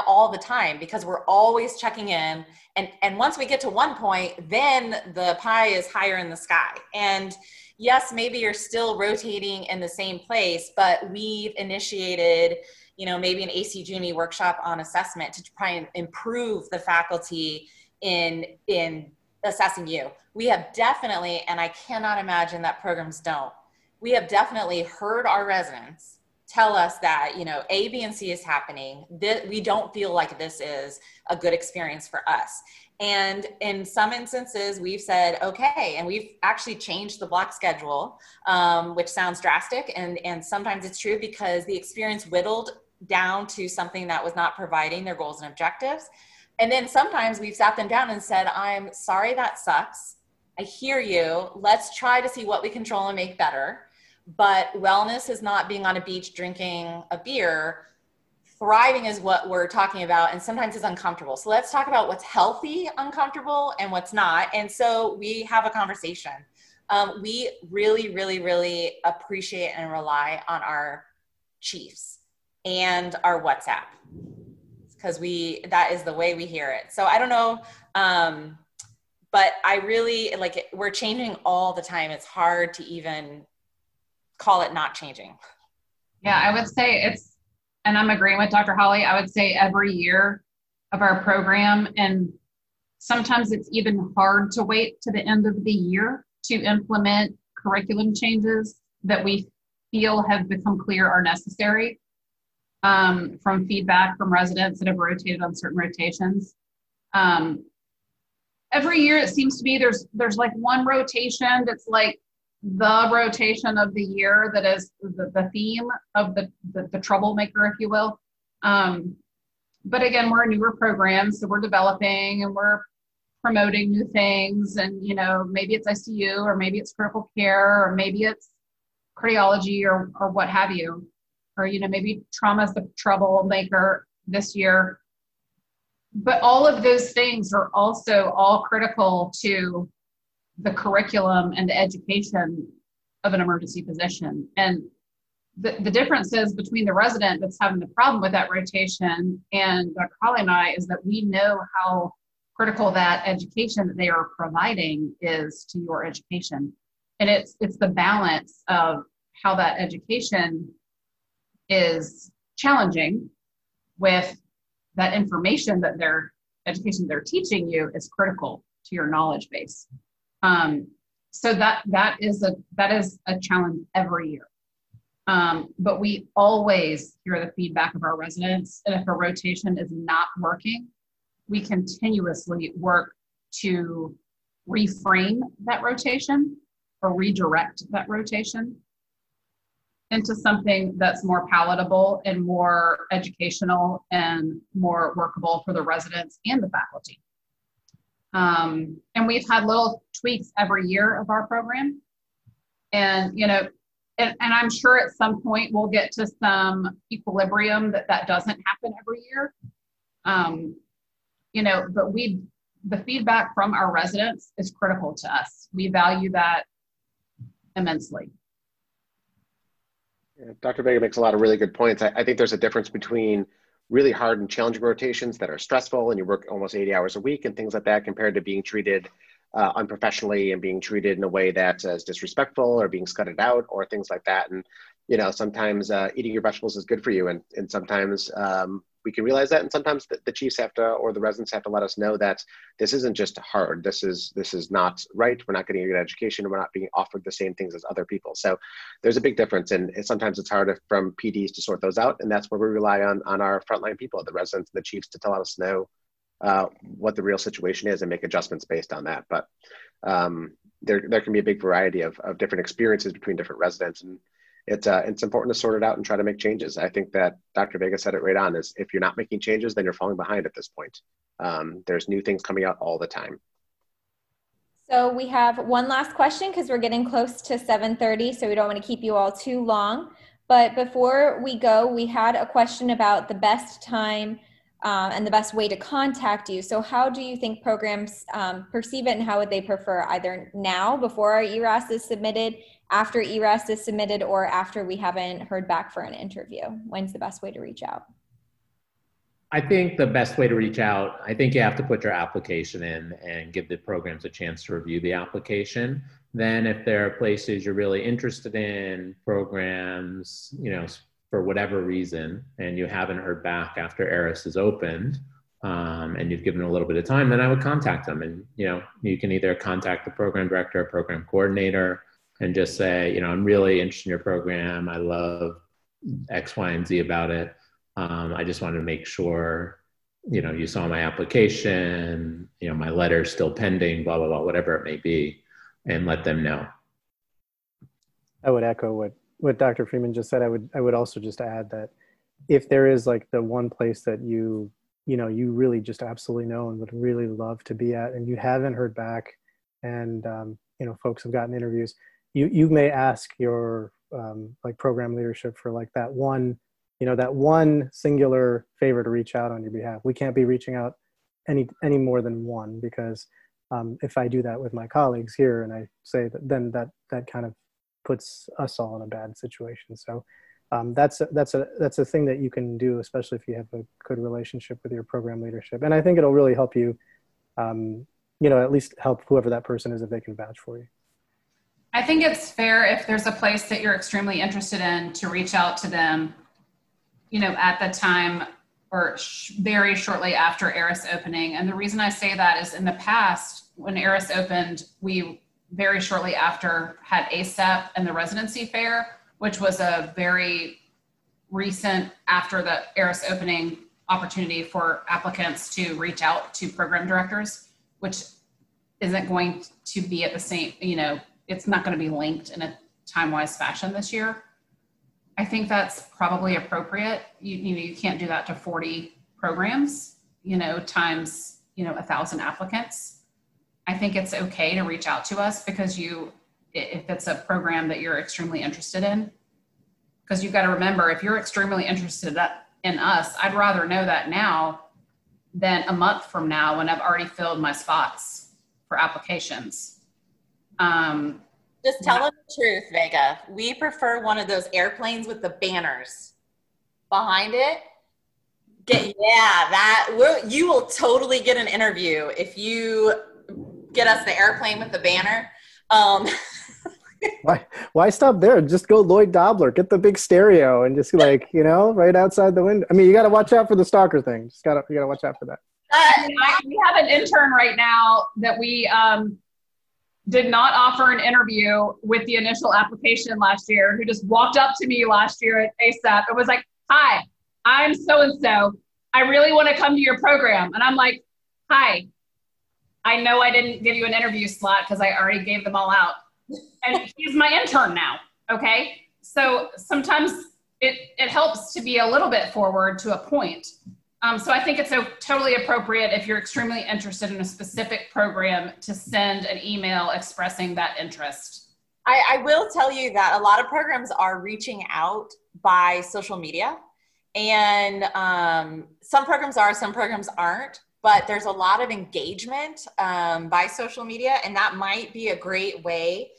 all the time because we're always checking in. And and once we get to one point then the pie is higher in the sky. And yes maybe you're still rotating in the same place but we've initiated you know maybe an ac workshop on assessment to try and improve the faculty in in assessing you. We have definitely and i cannot imagine that programs don't we have definitely heard our residents tell us that you know a b and c is happening. That we don't feel like this is a good experience for us. And in some instances we've said okay and we've actually changed the block schedule um, which sounds drastic and and sometimes it's true because the experience whittled down to something that was not providing their goals and objectives. And then sometimes we've sat them down and said i'm sorry that sucks. I hear you. Let's try to see what we control and make better but wellness is not being on a beach drinking a beer. Thriving is what we're talking about and sometimes it's uncomfortable. So let's talk about what's healthy uncomfortable and what's not. And so we have a conversation. Um, we really really really appreciate and rely on our chiefs and our whatsapp because we that is the way we hear it. So i don't know um, but i really like we're changing all the time. It's hard to even call it not changing yeah i would say it's and I'm agreeing with Dr. Holly. I would say every year of our program, and sometimes it's even hard to wait to the end of the year to implement curriculum changes that we feel have become clear are necessary um, from feedback from residents that have rotated on certain rotations. Um, every year it seems to be there's there's like one rotation that's like the rotation of the year that is the, the theme of the, the, the troublemaker, if you will. Um, but again, we're a newer program, so we're developing and we're promoting new things. And, you know, maybe it's ICU or maybe it's critical care or maybe it's cardiology or, or what have you. Or, you know, maybe trauma is the troublemaker this year. But all of those things are also all critical to the curriculum and the education of an emergency physician. And the, the difference is between the resident that's having the problem with that rotation and Dr. Holly and I is that we know how critical that education that they are providing is to your education. And it's it's the balance of how that education is challenging with that information that their education they're teaching you is critical to your knowledge base. Um, so that that is a that is a challenge every year. Um, but we always hear the feedback of our residents, and if a rotation is not working, we continuously work to reframe that rotation or redirect that rotation into something that's more palatable and more educational and more workable for the residents and the faculty. Um, and we've had little tweaks every year of our program. And, you know, and, and, I'm sure at some point we'll get to some equilibrium that that doesn't happen every year. Um, you know, but we, the feedback from our residents is critical to us. We value that immensely. Yeah, Dr. Vega makes a lot of really good points. I, I think there's a difference between really hard and challenging rotations that are stressful and you work almost 80 hours a week and things like that compared to being treated uh, unprofessionally and being treated in a way that is disrespectful or being scudded out or things like that. And, you know, sometimes uh, eating your vegetables is good for you. And, and sometimes um, we can realize that. And sometimes the, the, chiefs have to or the residents have to let us know that this isn't just hard. This is this is not right. We're not getting a good education. We're not being offered the same things as other people. So there's a big difference. And sometimes it's hard from pds to sort those out. And that's where we rely on on our frontline people the residents and the chiefs to tell us know uh, what the real situation is and make adjustments based on that. But um, there, there can be a big variety of, of different experiences between different residents. And it's uh, it's important to sort it out and try to make changes. I think that Dr. Vega said it right on. Is if you're not making changes, then you're falling behind at this point. Um, there's new things coming out all the time. So we have one last question because we're getting close to 7:30, so we don't want to keep you all too long. But before we go, we had a question about the best time um, and the best way to contact you. So, how do you think programs um, perceive it, and how would they prefer either now, before our ERAS is submitted, after ERAS is submitted, or after we haven't heard back for an interview? When's the best way to reach out? I think the best way to reach out, I think you have to put your application in and give the programs a chance to review the application. Then, if there are places you're really interested in, programs, you know, for whatever reason, and you haven't heard back after ERAS is opened, um, and you've given a little bit of time, then I would contact them. And you know, you can either contact the program director or program coordinator and just say, you know, I'm really interested in your program. I love X, Y, and Z about it. Um, I just wanted to make sure, you know, you saw my application, you know, my letter's still pending, blah, blah, blah, whatever it may be, and let them know. I would echo what what Dr. Freeman just said, I would I would also just add that if there is like the one place that you you know you really just absolutely know and would really love to be at, and you haven't heard back, and um, you know folks have gotten interviews, you you may ask your um, like program leadership for like that one you know that one singular favor to reach out on your behalf. We can't be reaching out any any more than one because um, if i do that with my colleagues here and i say that then that that kind of puts us all in a bad situation. So um, that's a, that's a that's a thing that you can do especially if you have a good relationship with your program leadership. And i think it'll really help you um, you know at least help whoever that person is if they can vouch for you I think it's fair if there's a place that you're extremely interested in to reach out to them, you know, at the time or sh- very shortly after ERAS opening. And the reason I say that is in the past, when ERAS opened, we very shortly after had ACEP and the residency fair, which was a very recent after the ERAS opening opportunity for applicants to reach out to program directors, which isn't going to be at the same, you know, it's not going to be linked in a time-wise fashion this year. I think that's probably appropriate. You, you know, you can't do that to 40 programs, you know, times, you know, a thousand applicants. I think it's okay to reach out to us because you, if it's a program that you're extremely interested in, because you've got to remember, if you're extremely interested in us, I'd rather know that now than a month from now when I've already filled my spots for applications. Um, Just tell them the truth, Vega. We prefer one of those airplanes with the banners behind it. Get yeah, that will you will totally get an interview if you get us the airplane with the banner. Um, [LAUGHS] why why stop there? Just go Lloyd Dobler, get the big stereo, and just like you know, right outside the window. I mean, you got to watch out for the stalker thing. Just gotta you gotta watch out for that. Uh, I, we have an intern right now that we um, did not offer an interview with the initial application last year, who just walked up to me last year at ACEP and was like, Hi, I'm so and so. I really want to come to your program. And I'm like, Hi, I know I didn't give you an interview slot because I already gave them all out. And he's my intern now. Okay. So sometimes it, it helps to be a little bit forward to a point. Um, so I think it's so totally appropriate if you're extremely interested in a specific program to send an email expressing that interest. I, I will tell you that a lot of programs are reaching out by social media, and um, some programs are, some programs aren't. But there's a lot of engagement um, by social media, and that might be a great way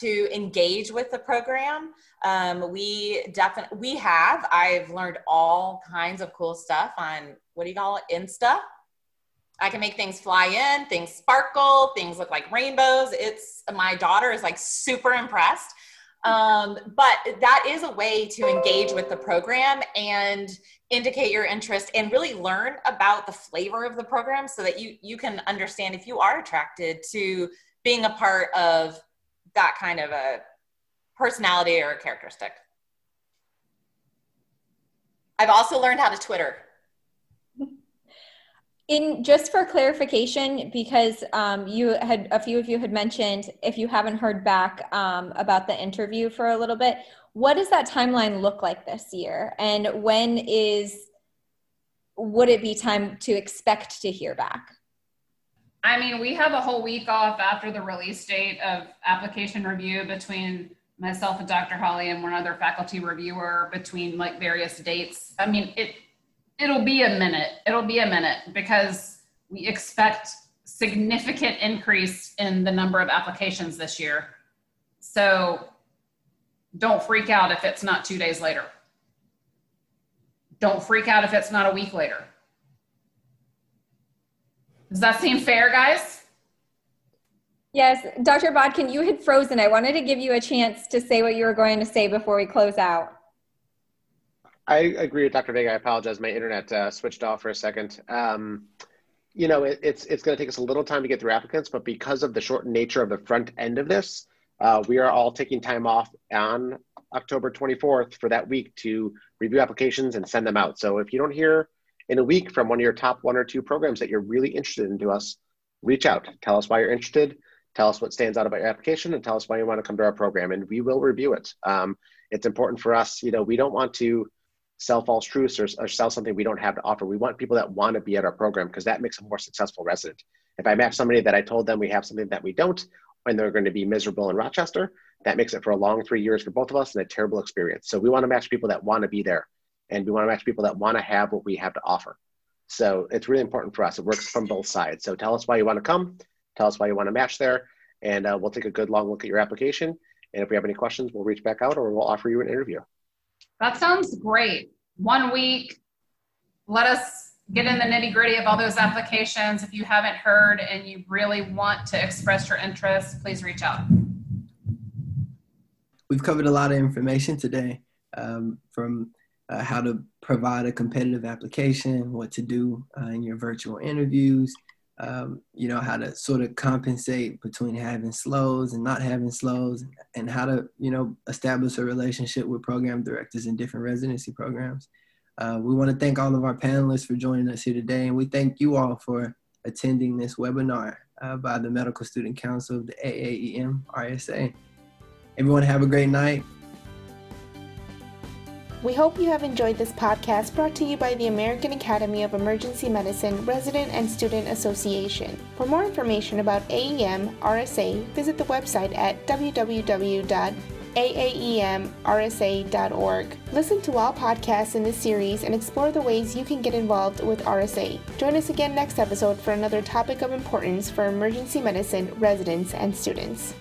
to engage with the program. Um, we definitely we have. I've learned all kinds of cool stuff on what do you call it, Insta. I can make things fly in, things sparkle, things look like rainbows. It's my daughter is like super impressed. Um, but that is a way to engage with the program and indicate your interest and really learn about the flavor of the program so that you you can understand if you are attracted to being a part of that kind of a personality or a characteristic. I've also learned how to Twitter. In just for clarification, because um, you had a few of you had mentioned if you haven't heard back um, about the interview for a little bit, what does that timeline look like this year? And when is would it be time to expect to hear back? I mean, we have a whole week off after the release date of application review between myself and Dr. Holly and one other faculty reviewer between like various dates. I mean, it it'll be a minute. It'll be a minute because we expect significant increase in the number of applications this year. So don't freak out if it's not 2 days later. Don't freak out if it's not a week later. Does that seem fair, guys? Yes, Dr. Bodkin, you had frozen. I wanted to give you a chance to say what you were going to say before we close out. I agree with Dr. Vega. I apologize. My internet uh, switched off for a second. Um, you know, it, it's it's going to take us a little time to get through applicants, but because of the short nature of the front end of this, uh, we are all taking time off on October 24th for that week to review applications and send them out. So if you don't hear in a week from one of your top one or two programs that you're really interested in to us, reach out. Tell us why you're interested. Tell us what stands out about your application and tell us why you want to come to our program and we will review it. Um, it's important for us, you know, we don't want to sell false truths or, or, sell something we don't have to offer. We want people that want to be at our program because that makes a more successful resident. If I match somebody that I told them we have something that we don't and they're going to be miserable in Rochester, that makes it for a long three years for both of us and a terrible experience. So we want to match people that want to be there and we want to match people that want to have what we have to offer. So it's really important for us. It works from both sides. So tell us why you want to come, tell us why you want to match there, and uh, we'll take a good long look at your application. And if we have any questions, we'll reach back out or we'll offer you an interview. That sounds great. One week, let us get in the nitty gritty of all those applications. If you haven't heard and you really want to express your interest, please reach out. We've covered a lot of information today um, from uh, how to provide a competitive application, what to do uh, in your virtual interviews, um, you know, how to sort of compensate between having SLOEs and not having SLOEs, and how to, you know, establish a relationship with program directors in different residency programs. Uh, we want to thank all of our panelists for joining us here today, and we thank you all for attending this webinar uh, by the Medical Student Council of the AAEM RSA. Everyone have a great night. We hope you have enjoyed this podcast brought to you by the American Academy of Emergency Medicine Resident and Student Association. For more information about AAEM RSA, visit the website at www.aaemrsa.org. Listen to all podcasts in this series and explore the ways you can get involved with RSA. Join us again next episode for another topic of importance for emergency medicine residents and students.